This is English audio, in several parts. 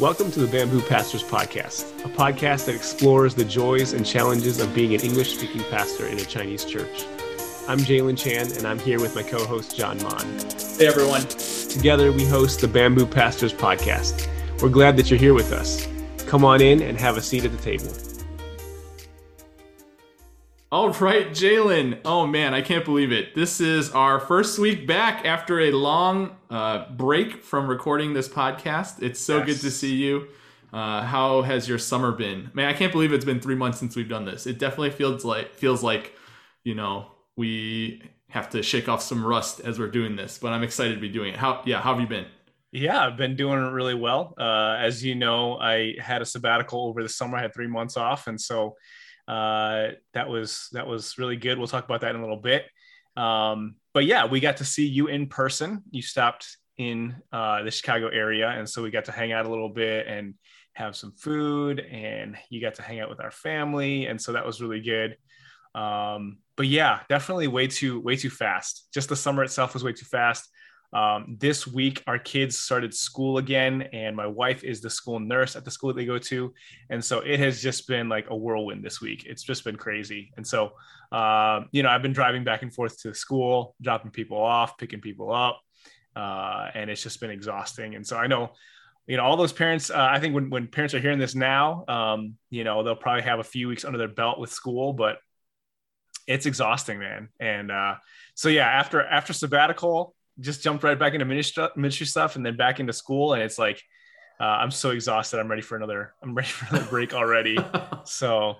Welcome to the Bamboo Pastors Podcast, a podcast that explores the joys and challenges of being an English speaking pastor in a Chinese church. I'm Jalen Chan, and I'm here with my co host, John Mon. Hey, everyone. Together, we host the Bamboo Pastors Podcast. We're glad that you're here with us. Come on in and have a seat at the table. All right, Jalen. Oh man, I can't believe it. This is our first week back after a long uh, break from recording this podcast. It's so yes. good to see you. Uh, how has your summer been? Man, I can't believe it's been three months since we've done this. It definitely feels like feels like you know we have to shake off some rust as we're doing this. But I'm excited to be doing it. How yeah? How have you been? Yeah, I've been doing really well. Uh, as you know, I had a sabbatical over the summer. I had three months off, and so uh, that was that was really good. We'll talk about that in a little bit. Um, but yeah, we got to see you in person. You stopped in uh, the Chicago area, and so we got to hang out a little bit and have some food, and you got to hang out with our family, and so that was really good. Um, but yeah, definitely way too way too fast. Just the summer itself was way too fast. Um, this week, our kids started school again, and my wife is the school nurse at the school that they go to. And so it has just been like a whirlwind this week. It's just been crazy. And so, uh, you know, I've been driving back and forth to school, dropping people off, picking people up, uh, and it's just been exhausting. And so I know, you know, all those parents, uh, I think when, when parents are hearing this now, um, you know, they'll probably have a few weeks under their belt with school, but it's exhausting, man. And uh, so, yeah, after after sabbatical, just jumped right back into ministry, ministry stuff and then back into school. And it's like, uh, I'm so exhausted. I'm ready for another, I'm ready for another break already. so,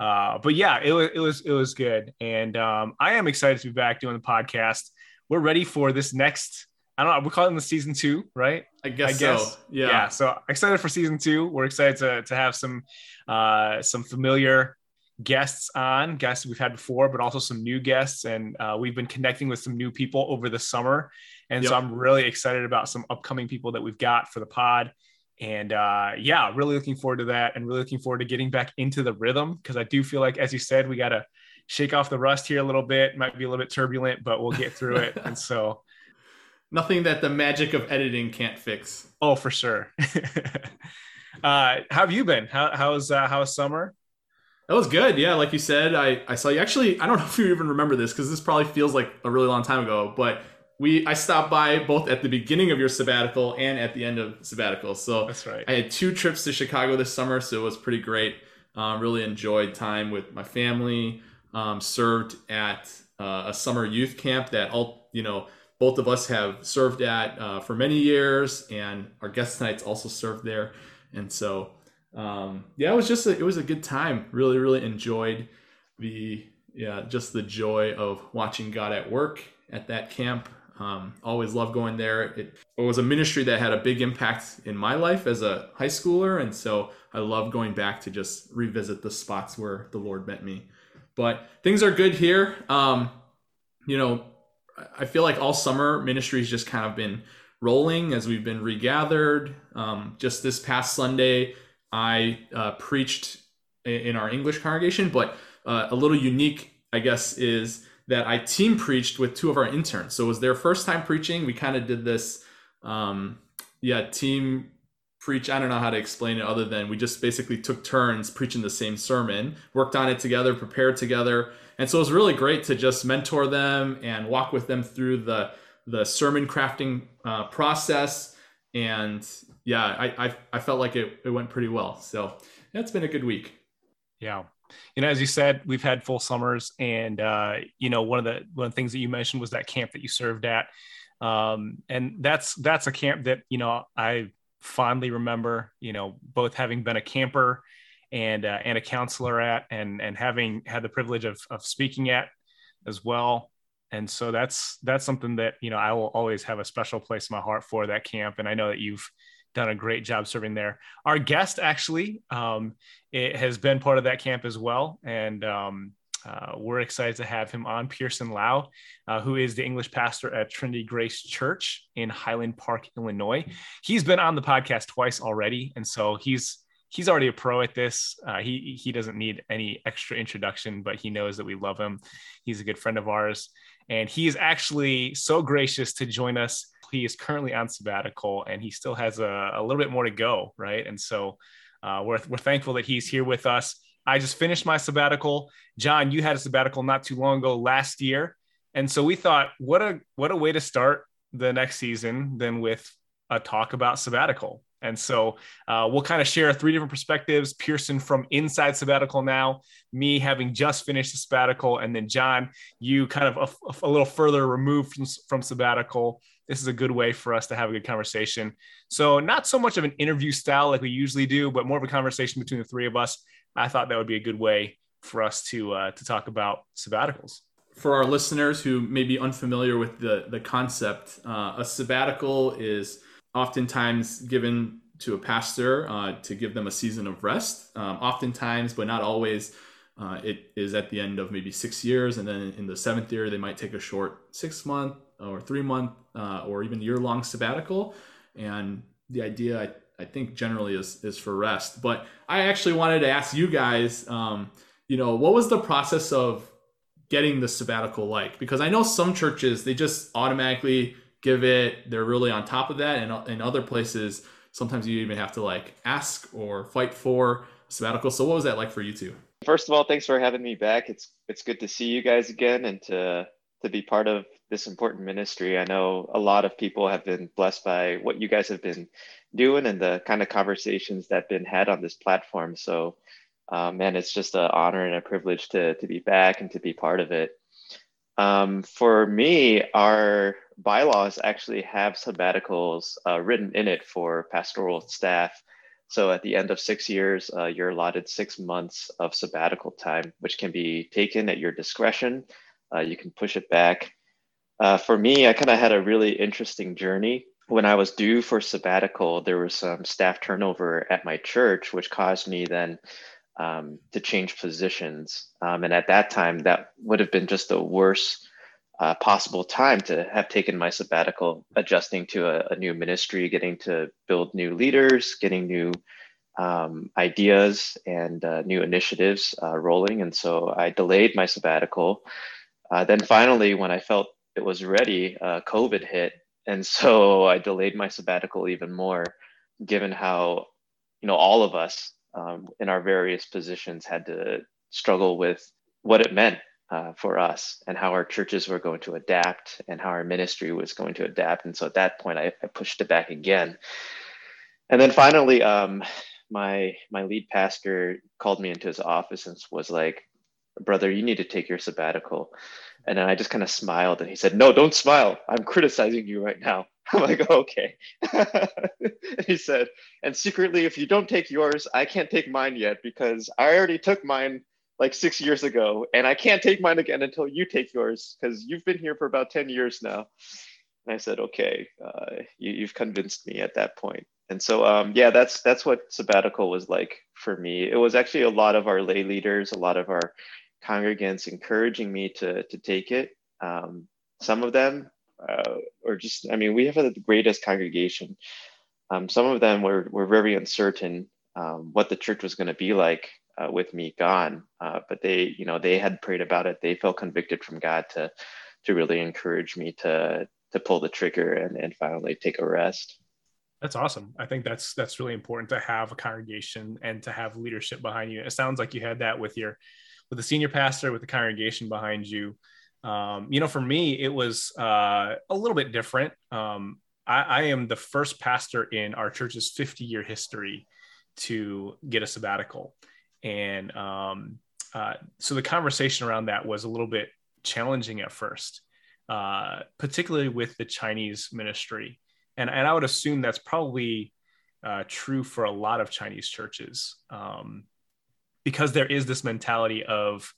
uh, but yeah, it was, it was, it was good. And um, I am excited to be back doing the podcast. We're ready for this next, I don't know, we're calling the season two, right? I guess, I guess. so. Yeah. Yeah. So excited for season two. We're excited to, to have some, uh, some familiar guests on, guests we've had before, but also some new guests. And uh, we've been connecting with some new people over the summer. And yep. so I'm really excited about some upcoming people that we've got for the pod. And uh, yeah, really looking forward to that and really looking forward to getting back into the rhythm because I do feel like, as you said, we got to shake off the rust here a little bit. Might be a little bit turbulent, but we'll get through it. and so, nothing that the magic of editing can't fix. Oh, for sure. uh, how have you been? How, how's uh, how's summer? That was good. Yeah, like you said, I, I saw you. Actually, I don't know if you even remember this because this probably feels like a really long time ago, but we I stopped by both at the beginning of your sabbatical and at the end of sabbatical. So that's right. I had two trips to Chicago this summer, so it was pretty great. Um, really enjoyed time with my family. Um, served at uh, a summer youth camp that all you know both of us have served at uh, for many years, and our guest nights also served there, and so um, yeah, it was just a, it was a good time. Really, really enjoyed the yeah just the joy of watching God at work at that camp. Um, always loved going there. It, it was a ministry that had a big impact in my life as a high schooler, and so I love going back to just revisit the spots where the Lord met me. But things are good here. Um, you know, I feel like all summer ministry's just kind of been rolling as we've been regathered. Um, just this past Sunday, I uh, preached in our English congregation, but uh, a little unique, I guess, is that I team preached with two of our interns. So it was their first time preaching. We kind of did this, um, yeah, team preach. I don't know how to explain it other than we just basically took turns preaching the same sermon, worked on it together, prepared together. And so it was really great to just mentor them and walk with them through the the sermon crafting uh, process and yeah, I, I, I felt like it, it went pretty well. So it's been a good week. Yeah. You know, as you said, we've had full summers and, uh, you know, one of the, one of the things that you mentioned was that camp that you served at. Um, and that's, that's a camp that, you know, I fondly remember, you know, both having been a camper and, uh, and a counselor at, and, and having had the privilege of, of speaking at as well and so that's that's something that you know I will always have a special place in my heart for that camp. And I know that you've done a great job serving there. Our guest actually um, it has been part of that camp as well, and um, uh, we're excited to have him on. Pearson Lau, uh, who is the English pastor at Trinity Grace Church in Highland Park, Illinois. He's been on the podcast twice already, and so he's he's already a pro at this. Uh, he he doesn't need any extra introduction, but he knows that we love him. He's a good friend of ours, and he is actually so gracious to join us he is currently on sabbatical and he still has a, a little bit more to go, right? And so uh, we're, we're thankful that he's here with us. I just finished my sabbatical. John, you had a sabbatical not too long ago last year. And so we thought, what a what a way to start the next season than with a talk about sabbatical. And so uh, we'll kind of share three different perspectives Pearson from inside sabbatical now, me having just finished the sabbatical, and then John, you kind of a, a little further removed from, from sabbatical this is a good way for us to have a good conversation. So, not so much of an interview style like we usually do, but more of a conversation between the three of us. I thought that would be a good way for us to uh, to talk about sabbaticals. For our listeners who may be unfamiliar with the the concept, uh, a sabbatical is oftentimes given to a pastor uh, to give them a season of rest. Um, oftentimes, but not always, uh, it is at the end of maybe six years, and then in the seventh year, they might take a short six month or three month uh, or even year long sabbatical. And the idea, I, I, think, generally is is for rest. But I actually wanted to ask you guys, um, you know, what was the process of getting the sabbatical like? Because I know some churches they just automatically give it. They're really on top of that, and in other places, sometimes you even have to like ask or fight for sabbatical. So what was that like for you two? First of all, thanks for having me back. It's it's good to see you guys again and to to be part of this important ministry. I know a lot of people have been blessed by what you guys have been doing and the kind of conversations that have been had on this platform. So, um, man, it's just an honor and a privilege to, to be back and to be part of it. Um, for me, our bylaws actually have sabbaticals uh, written in it for pastoral staff. So at the end of six years, uh, you're allotted six months of sabbatical time, which can be taken at your discretion. Uh, you can push it back. Uh, for me, I kind of had a really interesting journey. When I was due for sabbatical, there was some staff turnover at my church, which caused me then um, to change positions. Um, and at that time, that would have been just the worst uh, possible time to have taken my sabbatical, adjusting to a, a new ministry, getting to build new leaders, getting new um, ideas and uh, new initiatives uh, rolling. And so I delayed my sabbatical. Uh, then finally, when I felt it was ready, uh, COVID hit, and so I delayed my sabbatical even more, given how you know all of us um, in our various positions had to struggle with what it meant uh, for us and how our churches were going to adapt and how our ministry was going to adapt. And so at that point, I, I pushed it back again. And then finally, um, my my lead pastor called me into his office and was like, "Brother, you need to take your sabbatical." And then I just kind of smiled and he said, No, don't smile. I'm criticizing you right now. I'm like, okay. he said, and secretly, if you don't take yours, I can't take mine yet because I already took mine like six years ago and I can't take mine again until you take yours because you've been here for about 10 years now. And I said, okay, uh, you, have convinced me at that point. And so, um, yeah, that's that's what sabbatical was like for me. It was actually a lot of our lay leaders, a lot of our congregants encouraging me to to take it. Um, some of them, uh, or just I mean, we have the greatest congregation. Um, some of them were were very uncertain um, what the church was going to be like uh, with me gone, uh, but they you know they had prayed about it. They felt convicted from God to to really encourage me to to pull the trigger and, and finally take a rest. That's awesome. I think that's that's really important to have a congregation and to have leadership behind you. It sounds like you had that with your with the senior pastor, with the congregation behind you. Um, you know, for me, it was uh, a little bit different. Um, I, I, am the first pastor in our church's 50 year history to get a sabbatical. And um, uh, so the conversation around that was a little bit challenging at first, uh, particularly with the Chinese ministry. And, and I would assume that's probably uh, true for a lot of Chinese churches. Um, because there is this mentality of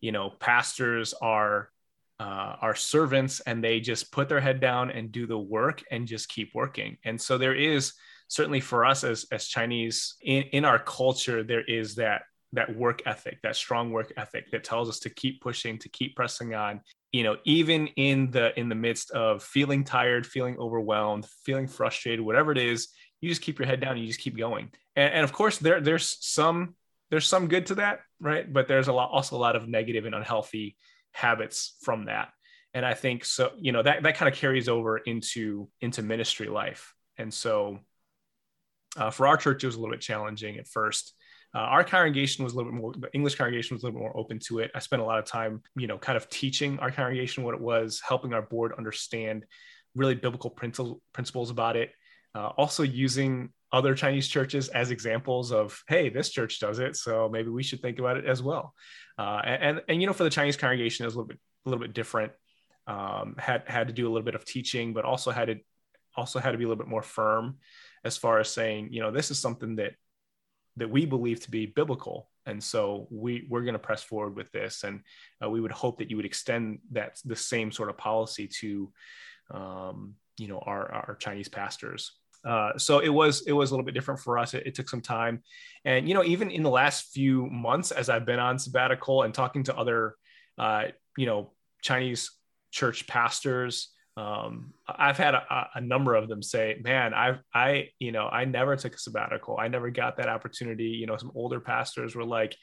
you know pastors are uh, are servants and they just put their head down and do the work and just keep working and so there is certainly for us as as Chinese in in our culture, there is that that work ethic, that strong work ethic that tells us to keep pushing, to keep pressing on. You know, even in the in the midst of feeling tired, feeling overwhelmed, feeling frustrated, whatever it is, you just keep your head down. and You just keep going. And, and of course, there there's some there's some good to that, right? But there's a lot also a lot of negative and unhealthy habits from that. And I think so. You know that that kind of carries over into into ministry life. And so, uh, for our church, it was a little bit challenging at first uh, our congregation was a little bit more, the English congregation was a little bit more open to it. I spent a lot of time, you know, kind of teaching our congregation what it was, helping our board understand really biblical principles about it. Uh, also using other Chinese churches as examples of, hey, this church does it, so maybe we should think about it as well. Uh, and, and, and you know, for the Chinese congregation, it was a little bit a little bit different. Um, had had to do a little bit of teaching, but also had to also had to be a little bit more firm as far as saying, you know, this is something that that we believe to be biblical and so we we're going to press forward with this and uh, we would hope that you would extend that the same sort of policy to um, you know our our chinese pastors uh, so it was it was a little bit different for us it, it, took some time and you know even in the last few months as i've been on sabbatical and talking to other uh, you know chinese church pastors um, I've had a, a, number of them say, "Man, I, I, you know, I never took a sabbatical. I never got that opportunity." You know, some older pastors were like,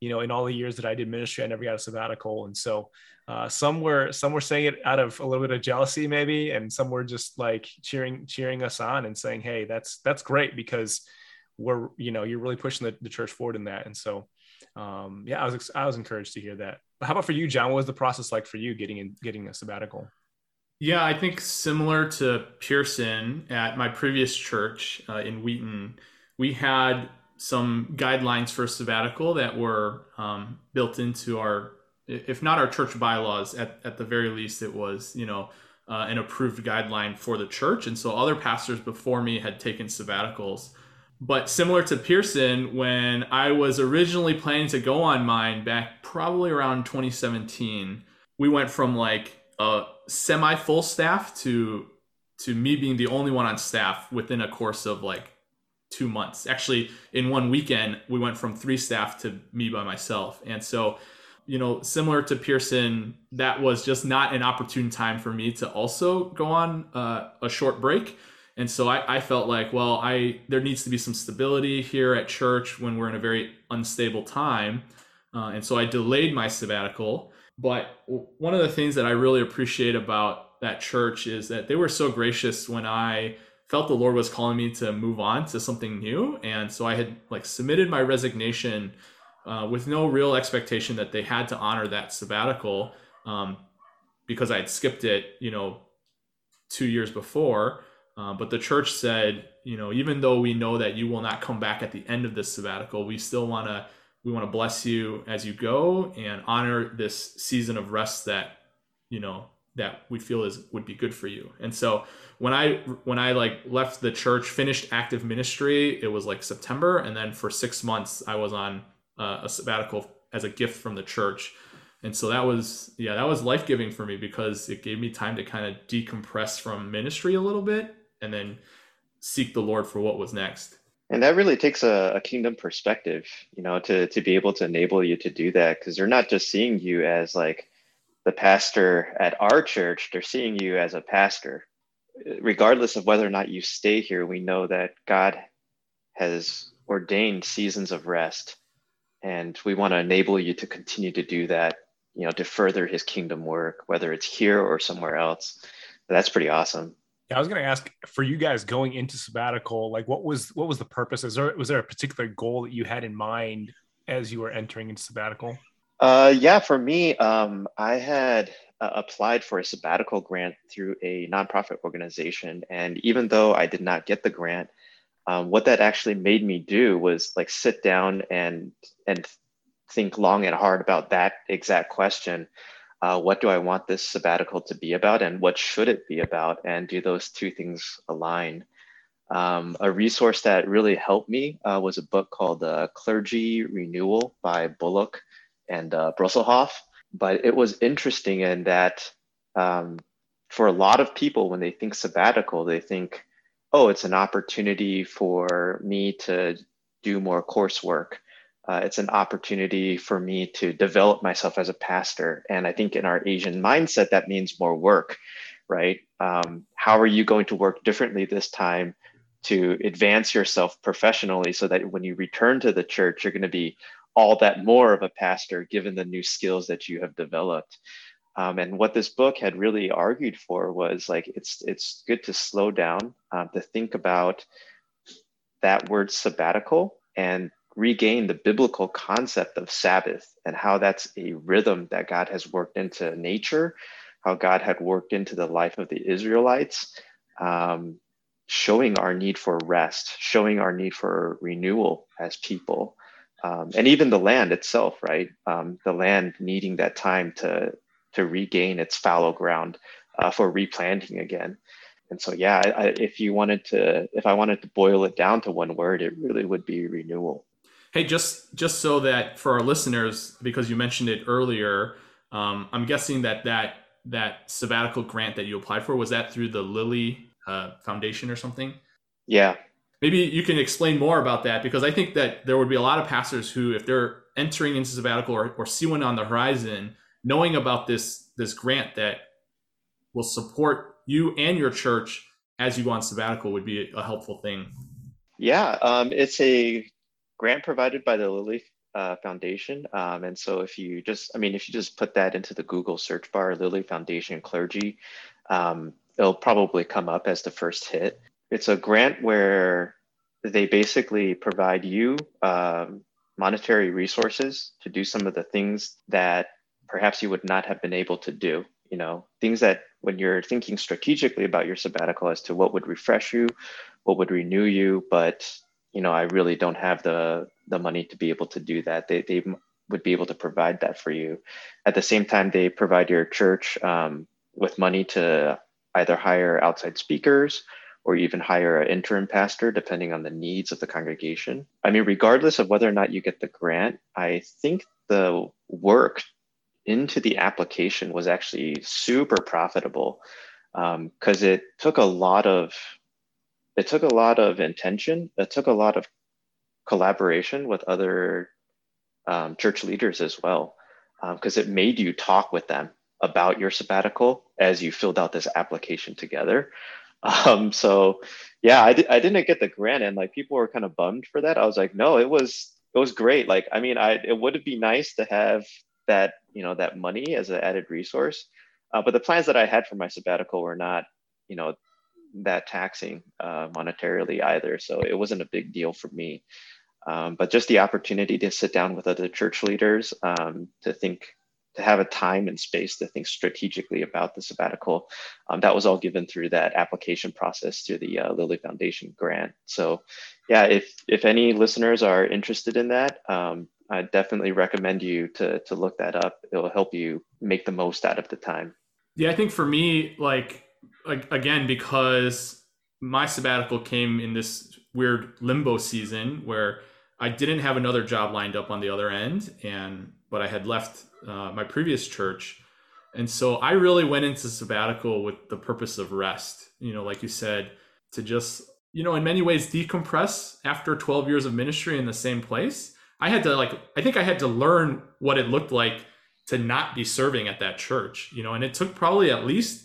"You know, in all the years that I did ministry, I never got a sabbatical." And so, uh, some were some were saying it out of a little bit of jealousy, maybe, and some were just like cheering cheering us on and saying, "Hey, that's that's great because we're, you know, you're really pushing the, the church forward in that." And so, um, yeah, I was I was encouraged to hear that. But how about for you, John? What was the process like for you getting in, getting a sabbatical? Yeah, I think similar to Pearson at my previous church uh, in Wheaton, we had some guidelines for sabbatical that were um, built into our, if not our church bylaws, at, at the very least, it was, you know, uh, an approved guideline for the church. And so other pastors before me had taken sabbaticals. But similar to Pearson, when I was originally planning to go on mine back probably around 2017, we went from like a semi full staff to to me being the only one on staff within a course of like two months. Actually, in one weekend, we went from three staff to me by myself. And so, you know, similar to Pearson, that was just not an opportune time for me to also go on uh, a short break. And so I, I felt like, well, I there needs to be some stability here at church when we're in a very unstable time. Uh, and so I delayed my sabbatical. But one of the things that I really appreciate about that church is that they were so gracious when I felt the Lord was calling me to move on to something new. And so I had like submitted my resignation uh, with no real expectation that they had to honor that sabbatical um, because I had skipped it, you know, two years before. Uh, but the church said, you know, even though we know that you will not come back at the end of this sabbatical, we still want to we want to bless you as you go and honor this season of rest that you know that we feel is would be good for you. And so when i when i like left the church finished active ministry it was like september and then for six months i was on uh, a sabbatical as a gift from the church. And so that was yeah that was life-giving for me because it gave me time to kind of decompress from ministry a little bit and then seek the lord for what was next. And that really takes a, a, kingdom perspective you know to to be able to enable you to do that because they're not just seeing you as like the pastor at our church they're seeing you as a pastor regardless of whether or not you stay here we know that god has ordained seasons of rest and we want to enable you to continue to do that you know to further his kingdom work whether it's here or somewhere else that's pretty awesome yeah, I was going to ask for you guys going into sabbatical, like what was what was the purpose? Is there was there a particular goal that you had in mind as you were entering into sabbatical? Uh, yeah, for me, um, I had uh, applied for a sabbatical grant through a nonprofit organization, and even though I did not get the grant, um, what that actually made me do was like sit down and and think long and hard about that exact question uh, what do I want this sabbatical to be about and what should it be about? And do those two things align? Um, a resource that really helped me uh, was a book called uh, Clergy Renewal by Bullock and uh, Bruesehoff. But it was interesting in that um, for a lot of people, when they think sabbatical, they think oh, it's an opportunity for me to do more coursework. Uh, it's an opportunity for me to develop myself as a pastor. And I think in our Asian mindset, that means more work, right? Um, how are you going to work differently this time to advance yourself professionally so that when you return to the church, you're going to be all that more of a pastor given the new skills that you have developed? Um, and what this book had really argued for was like it's it's good to slow down, um, to think about that word sabbatical and regain the biblical concept of Sabbath and how that's a rhythm that God has worked into nature, how God had worked into the life of the Israelites, um, showing our need for rest, showing our need for renewal as people. Um, and even the land itself, right? Um, the land needing that time to to regain its fallow ground uh, for replanting again. And so, yeah, I, if you wanted to, if I wanted to boil it down to one word, it really would be renewal. Hey, just just so that for our listeners, because you mentioned it earlier, um, I'm guessing that that that sabbatical grant that you applied for was that through the Lilly uh, Foundation or something. Yeah. Maybe you can explain more about that because I think that there would be a lot of pastors who, if they're entering into sabbatical or, or see one on the horizon, knowing about this this grant that will support you and your church as you go on sabbatical would be a helpful thing. Yeah, um, it's a grant provided by the Lilly uh, Foundation. Um, and so if you just, I mean, if you just put that into the Google search bar, Lilly Foundation clergy, um, it'll probably come up as the first hit. It's a grant where they basically provide you um, monetary resources to do some of the things that perhaps you would not have been able to do. You know, things that when you're thinking strategically about your sabbatical as to what would refresh you, what would renew you, but you know, I really don't have the the money to be able to do that. They they would be able to provide that for you. At the same time, they provide your church um, with money to either hire outside speakers or even hire an interim pastor, depending on the needs of the congregation. I mean, regardless of whether or not you get the grant, I think the work into the application was actually super profitable because um, it took a lot of it took a lot of intention. It took a lot of collaboration with other um, church leaders as well, because um, it made you talk with them about your sabbatical as you filled out this application together. Um, so, yeah, I, di- I didn't get the grant, and like people were kind of bummed for that. I was like, no, it was it was great. Like, I mean, I it would be nice to have that you know that money as an added resource, uh, but the plans that I had for my sabbatical were not you know that taxing uh, monetarily either. So it wasn't a big deal for me. Um, but just the opportunity to sit down with other church leaders um, to think, to have a time and space to think strategically about the sabbatical, um, that was all given through that application process through the uh, Lilly Foundation grant. So, yeah, if if any listeners are interested in that, um, I definitely recommend you to to look that up. It'll help you make the most out of the time. Yeah, I think for me, like again because my sabbatical came in this weird limbo season where I didn't have another job lined up on the other end, and but I had left uh, my previous church, and so I really went into sabbatical with the purpose of rest. You know, like you said, to just you know in many ways decompress after 12 years of ministry in the same place. I had to like I think I had to learn what it looked like to not be serving at that church. You know, and it took probably at least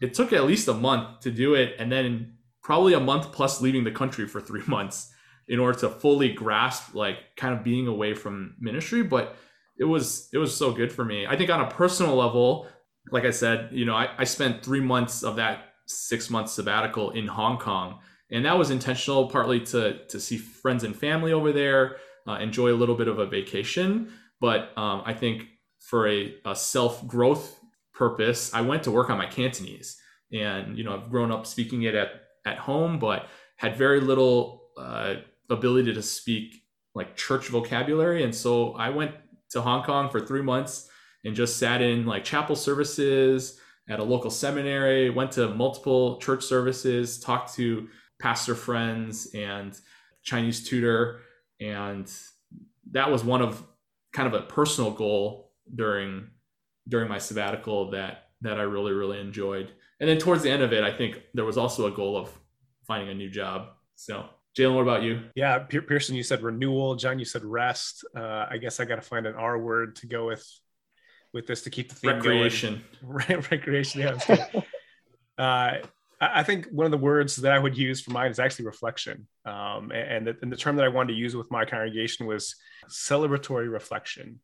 it took at least a month to do it and then probably a month plus leaving the country for three months in order to fully grasp like kind of being away from ministry but it was it was so good for me i think on a personal level like i said you know i, I spent three months of that six month sabbatical in hong kong and that was intentional partly to to see friends and family over there uh, enjoy a little bit of a vacation but um, i think for a, a self growth purpose, I went to work on my Cantonese. And, you know, I've grown up speaking it at, at home, but had very little uh, ability to speak like church vocabulary. And so I went to Hong Kong for three months and just sat in like chapel services at a local seminary, went to multiple church services, talked to pastor friends and Chinese tutor. And that was one of kind of a personal goal during during my sabbatical that that I really really enjoyed. And then towards the end of it, I think there was also a goal of finding a new job. So, Jalen, what about you? Yeah, Pearson, you said renewal. John, you said rest. Uh, I guess I got to find an R word to go with with this to keep the theme recreation. going. recreation. Yeah. uh, I think one of the words that I would use for mine is actually reflection. Um, and, the, and the term that I wanted to use with my congregation was celebratory reflection.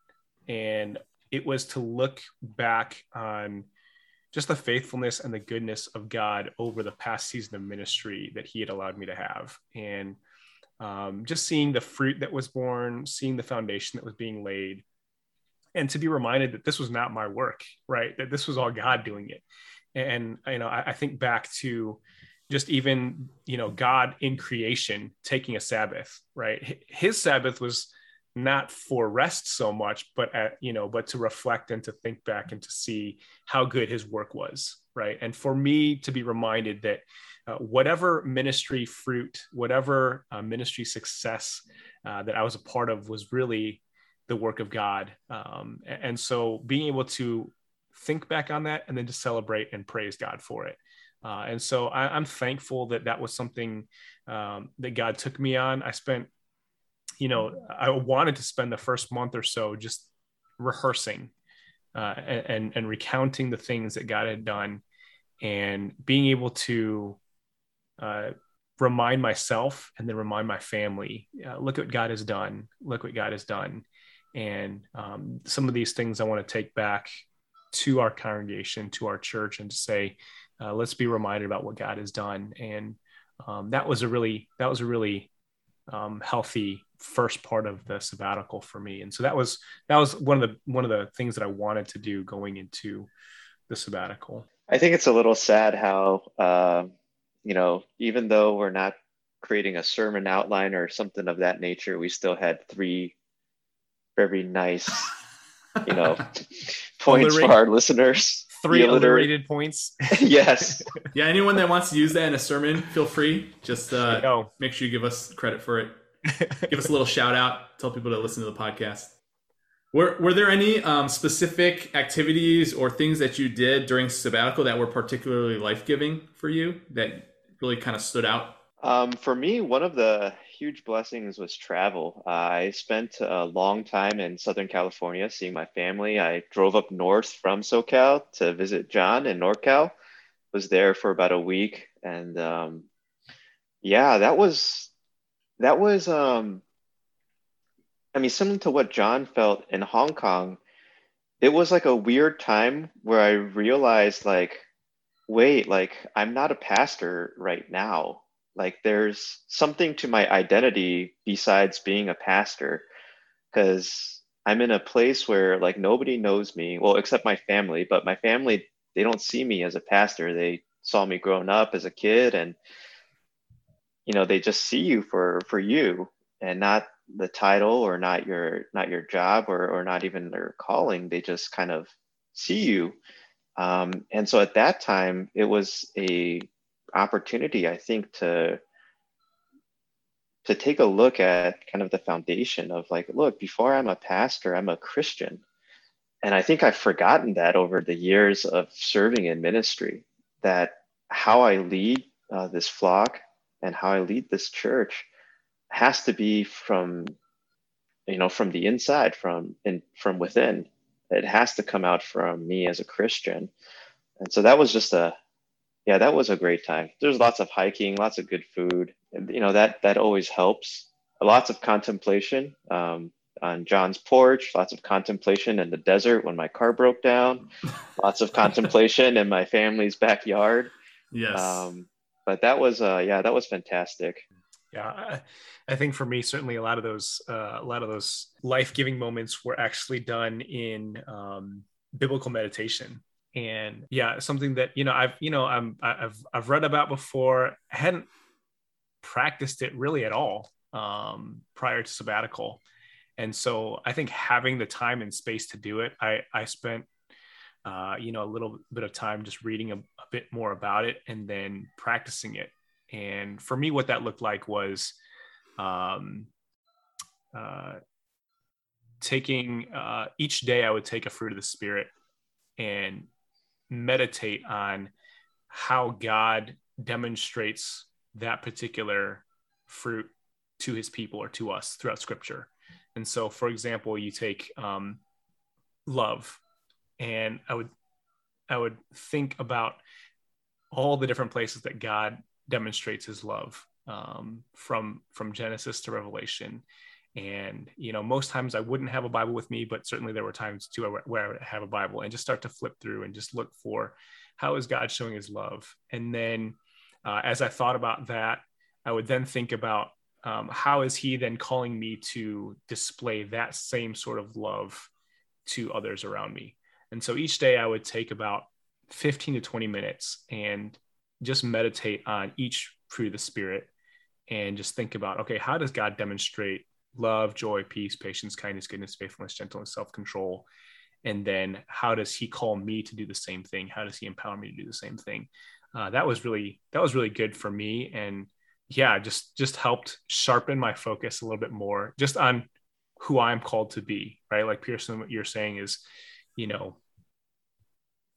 And it was to look back on just the faithfulness and the goodness of God over the past season of ministry that He had allowed me to have. And um, just seeing the fruit that was born, seeing the foundation that was being laid, and to be reminded that this was not my work, right? That this was all God doing it. And, you know, I, I think back to just even, you know, God in creation taking a Sabbath, right? His Sabbath was not for rest so much but at, you know but to reflect and to think back and to see how good his work was right? And for me to be reminded that uh, whatever ministry fruit whatever uh, ministry success uh, that i was a part of was really the work of god. Um, and so being able to think back on that and then to celebrate and praise god for it. Uh, and so I, am thankful that that was something um, that god took me on. I spent you know, I wanted to spend the first month or so just rehearsing uh, and, and recounting the things that God had done and being able to uh, remind myself and then remind my family, uh, look what God has done. Look what God has done. And um, some of these things I want to take back to our congregation, to our church, and to say, uh, let's be reminded about what God has done. And um, that was a really, that was a really um, healthy first part of the sabbatical for me. And so that was that was one of the one of the things that i wanted to do going into the sabbatical. I think it's a little sad how uh, you know even though we're not creating a sermon outline or something of that nature we still had three very nice you know points for our listeners. Three alliterated points. Yes. Yeah anyone that wants to use that in a sermon feel free. Just uh, make sure you give us credit for it give us a little shout out. Tell people to listen to the podcast. Were, were there any um, specific activities or things that you did during sabbatical that were particularly life giving for you that really kind of stood out? Um, for me, one of the huge blessings was travel. Uh, I spent a long time in Southern California seeing my family. I drove up north from SoCal to visit John in NorCal. Was there for about a week, and um, yeah, that was that was um I mean similar to what John felt in Hong Kong. It was like a weird time where I realized like wait, like I'm not a pastor right now. Like there's something to my identity besides being a pastor cuz I'm in a place where like nobody knows me, well except my family, but my family they don't see me as a pastor. They saw me growing up as a kid and you know they just see you for for you and not the title or not your not your job or or not even their calling. They just kind of see you. Um, and so at that time it was a opportunity i think to to take a look at kind of the foundation of like look before i'm a pastor i'm a christian. And i think i've forgotten that over the years of serving in ministry that how i lead uh, this flock and how I lead this church has to be from you know from the inside from in from within. It has to come out from me as a christian. And so that was just a yeah that was a great time. There's lots of hiking lots of good food. You know that that always helps. Lots of contemplation um, on john's porch lots of contemplation in the desert when my car broke down lots of contemplation in my family's backyard. Yes. Um, but that was uh yeah that was fantastic. Yeah i think for me certainly a lot of those uh, a lot of those life-giving moments were actually done in um, biblical meditation. And yeah something that you know i've you know i'm i've i've read about before. I hadn't practiced it really at all um, prior to sabbatical. And so i think having the time and space to do it i i spent uh, you know, a little bit of time just reading a, a, bit more about it and then practicing it. And for me, what that looked like was um, uh, taking uh, each day, I would take a fruit of the Spirit and meditate on how God demonstrates that particular fruit to his people or to us throughout scripture. And so, for example, you take um, love, and I would I would think about all the different places that God demonstrates His love um, from from Genesis to Revelation. And you know, most times I wouldn't have a Bible with me, but certainly there were times too where I would have a Bible and just start to flip through and just look for how is God showing His love. And then, uh, as I thought about that, I would then think about um, how is He then calling me to display that same sort of love to others around me. And so each day I would take about 15 to 20 minutes and just meditate on each fruit of the Spirit and just think about okay, how does God demonstrate love, joy, peace, patience, kindness, goodness, faithfulness, gentleness, self control? And then how does He call me to do the same thing? How does He empower me to do the same thing? Uh, that was really that was really good for me and yeah just just helped sharpen my focus a little bit more just on who i'm called to be right like pearson what you're saying is you know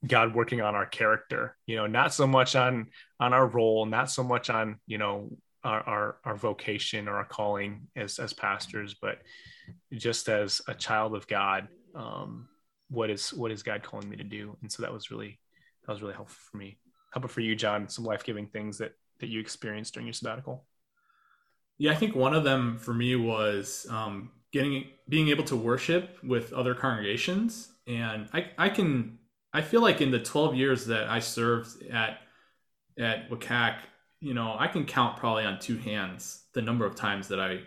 god working on our character you know not so much on on our role not so much on you know our our, our vocation or our calling as as pastors but just as a child of god um what is what is god calling me to do? And so that was really that was really helpful for me. How about for you john? Some life-giving things that that you experienced during your sabbatical? Yeah i think one of them for me was um getting being able to worship with other congregations and i i can i feel like in the 12 years that i served at at WCAC, you know i can count probably on two hands the number of times that i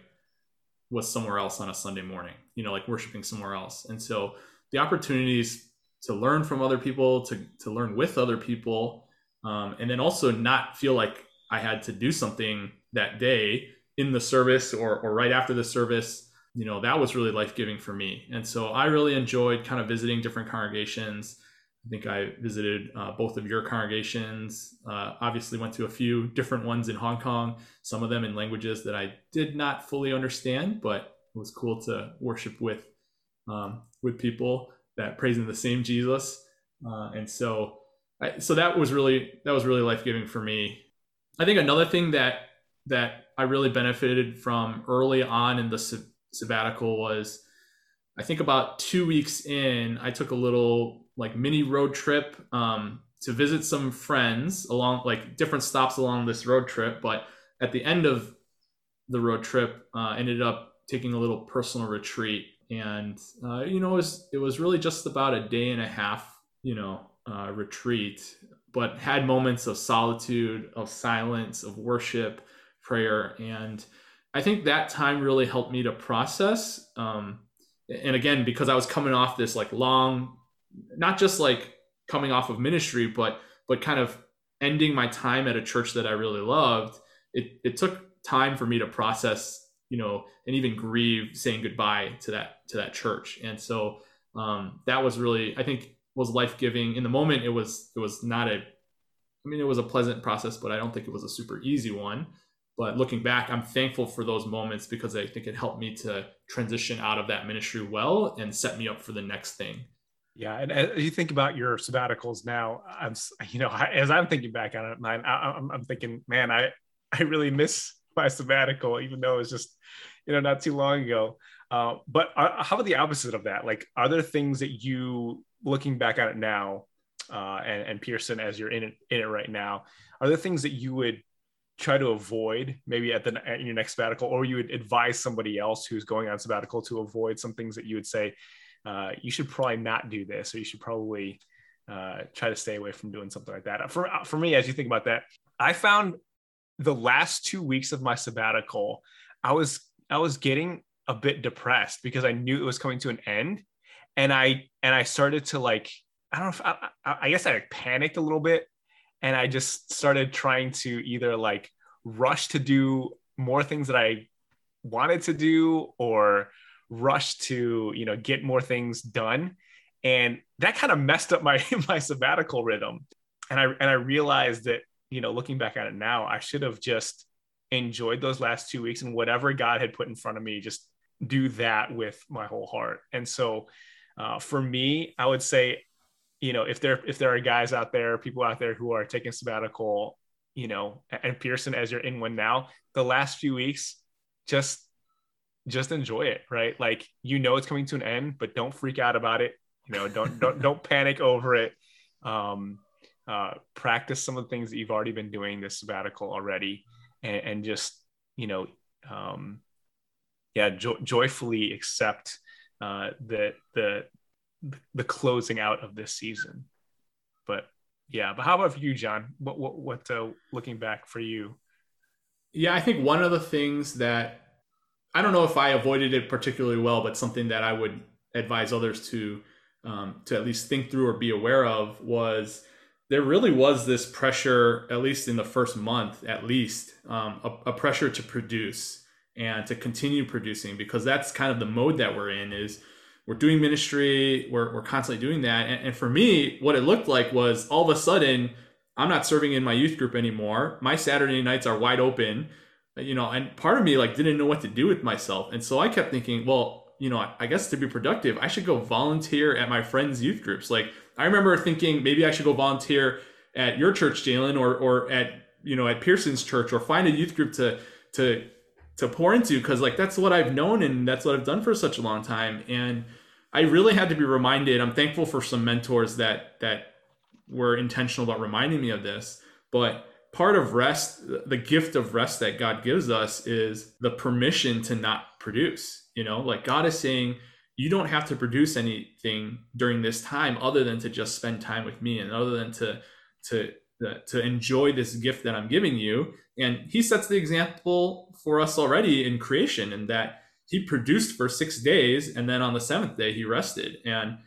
was somewhere else on a sunday morning you know like worshiping somewhere else. And so the opportunities to learn from other people to to learn with other people um, and then also not feel like i had to do something that day in the service or, or right after the service you know that was really life giving for me. And so i really enjoyed kind of visiting different congregations. I think i visited uh, both of your congregations. Uh, obviously went to a few different ones in hong kong some of them in languages that i did not fully understand but it was cool to worship with um, with people that praising the same jesus. Uh, and so I, so that was really that was really life giving for me. I think another thing that that i really benefited from early on in the sabbatical was I think about two weeks in, I took a little like mini road trip um, to visit some friends along like different stops along this road trip. But at the end of the road trip, uh, ended up taking a little personal retreat, and uh, you know it was it was really just about a day and a half, you know, uh, retreat, but had moments of solitude, of silence, of worship, prayer, and I think that time really helped me to process. Um, and again, because I was coming off this like long, not just like coming off of ministry, but but kind of ending my time at a church that I really loved. It it took time for me to process, you know, and even grieve saying goodbye to that to that church. And so um, that was really, I think, was life giving. In the moment, it was it was not a, I mean, it was a pleasant process, but I don't think it was a super easy one. But looking back, I'm thankful for those moments because I think it helped me to transition out of that ministry well and set me up for the next thing. Yeah, and as you think about your sabbaticals now, I'm you know as I'm thinking back on it, mine, I'm, I'm thinking, man, I I really miss my sabbatical, even though it's just you know not too long ago. Uh, but are, how about the opposite of that? Like, are there things that you, looking back on it now, uh, and, and Pearson, as you're in it in it right now, are there things that you would try to avoid maybe at the at your next sabbatical or you would advise somebody else who's going on sabbatical to avoid some things that you would say uh, you should probably not do this or you should probably uh, try to stay away from doing something like that. For, for me as you think about that i found the last two weeks of my sabbatical i was i was getting a bit depressed because i knew it was coming to an end and i and i started to like i don't know if i, I guess i panicked a little bit and I just started trying to either like rush to do more things that I wanted to do or rush to you know get more things done. And that kind of messed up my my sabbatical rhythm. And I and I realized that you know looking back at it now I should have just enjoyed those last 2 weeks and whatever God had put in front of me just do that with my whole heart. And so uh, for me I would say you know if there if there are guys out there people out there who are taking sabbatical you know, and Pearson as you're in one now, the last few weeks, just just enjoy it, right? Like you know it's coming to an end, but don't freak out about it. You know, don't don't don't panic over it. Um, uh, practice some of the things that you've already been doing this sabbatical already, and, and just you know, um, yeah, jo- joyfully accept uh, the the the closing out of this season. But yeah, but how about for you, John? What what what uh, looking back for you? Yeah, I think one of the things that I don't know if I avoided it particularly well, but something that I would advise others to um, to at least think through or be aware of was there really was this pressure, at least in the first month, at least um, a, a pressure to produce and to continue producing because that's kind of the mode that we're in is we're doing ministry we're, we're constantly doing that. And, and for me what it looked like was all of a sudden i'm not serving in my youth group anymore. My saturday nights are wide open you know and part of me like didn't know what to do with myself. And so i kept thinking well you know i guess to be productive i should go volunteer at my friends youth groups. Like i remember thinking maybe i should go volunteer at your church jalen or or at you know at pearson's church or find a youth group to to to pour into because like that's what I've known and that's what I've done for such a long time. And I really had to be reminded. I'm thankful for some mentors that that were intentional about reminding me of this. But part of rest, the gift of rest that God gives us is the permission to not produce. You know, like God is saying, you don't have to produce anything during this time other than to just spend time with me and other than to to to enjoy this gift that I'm giving you. And he sets the example for us already in creation in that he produced for six days and then on the seventh day he rested. And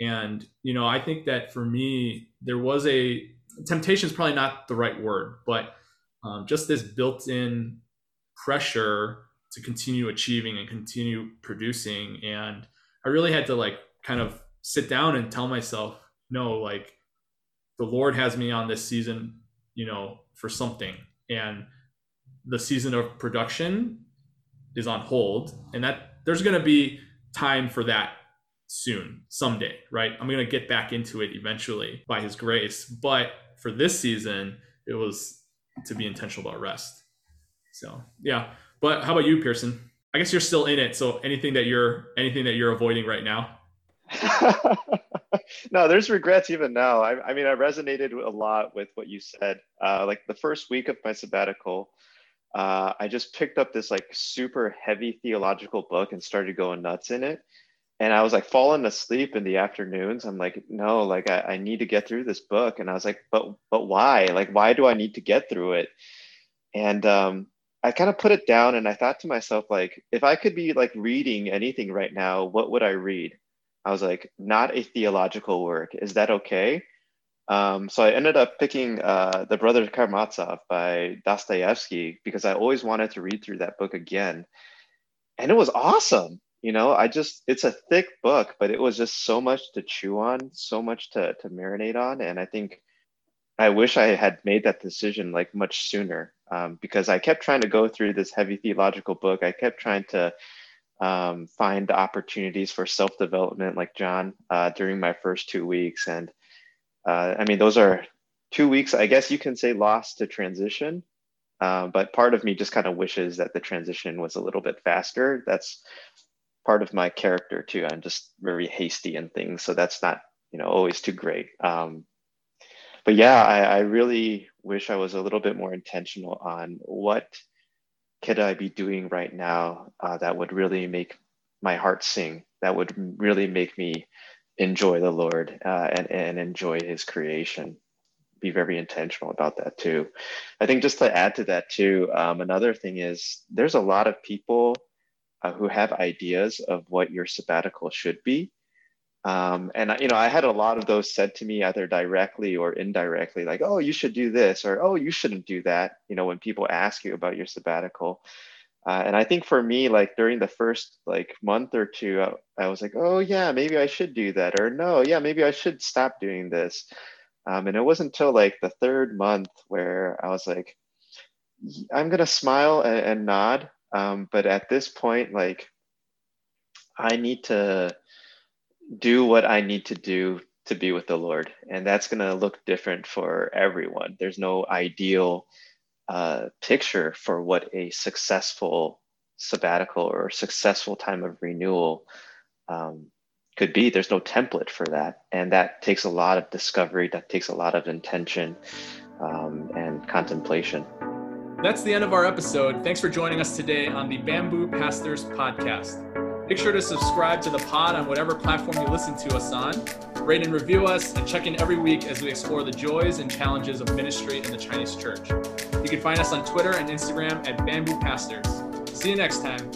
and you know, I think that for me, there was a temptation is probably not the right word, but um, just this built-in pressure to continue achieving and continue producing. And I really had to like kind of sit down and tell myself, no, like the Lord has me on this season, you know, for something. And the season of production is on hold. And that there's going to be time for that soon, someday, right? I'm going to get back into it eventually by His grace. But for this season, it was to be intentional about rest. So, yeah. But how about you, Pearson? I guess you're still in it. So anything that you're anything that you're avoiding right now? no, there's regrets even now. I, I, mean, I resonated a lot with what you said. Uh, like the first week of my sabbatical, uh, I just picked up this like super heavy theological book and started going nuts in it. And I was like falling asleep in the afternoons. I'm like, no, like I, I need to get through this book. And I was like, but but why? Like, why do I need to get through it? And um, I kind of put it down and I thought to myself, like, if I could be like reading anything right now, what would I read? I was like, not a theological work. Is that okay? Um, so I ended up picking uh, The Brother Karamazov by Dostoevsky because I always wanted to read through that book again. And it was awesome. You know, I just, it's a thick book, but it was just so much to chew on, so much to, to marinate on. And I think I wish I had made that decision like much sooner um, because I kept trying to go through this heavy theological book. I kept trying to um, find opportunities for self development, like John, uh, during my first two weeks. And uh, I mean, those are two weeks, I guess you can say, lost to transition. Uh, but part of me just kind of wishes that the transition was a little bit faster. That's part of my character too. I'm just very hasty in things, so that's not you know always too great. Um, but yeah, I, I really wish I was a little bit more intentional on what could I be doing right now uh, that would really make my heart sing, that would really make me enjoy the Lord uh, and, and enjoy his creation? Be very intentional about that too. I think just to add to that too, um, another thing is there's a lot of people uh, who have ideas of what your sabbatical should be. Um, and you know, I had a lot of those said to me either directly or indirectly, like, "Oh, you should do this," or "Oh, you shouldn't do that." You know, when people ask you about your sabbatical, uh, and I think for me, like during the first like month or two, I, I, was like, "Oh yeah, maybe I should do that," or "No, yeah, maybe I should stop doing this." Um, and it wasn't until like the third month where I was like, "I'm gonna smile and, and nod," um, but at this point, like, I need to do what I need to do to be with the Lord. And that's going to look different for everyone. There's no ideal uh, picture for what a successful sabbatical or successful time of renewal um, could be. There's no template for that. And that takes a lot of discovery, that takes a lot of intention um, and contemplation. That's the end of our episode. Thanks for joining us today on the Bamboo Pastors Podcast. Make sure to subscribe to the pod on whatever platform you listen to us on. Rate and review us, and check in every week as we explore the joys and challenges of ministry in the Chinese church. You can find us on Twitter and Instagram at Bamboo Pastors. See you next time.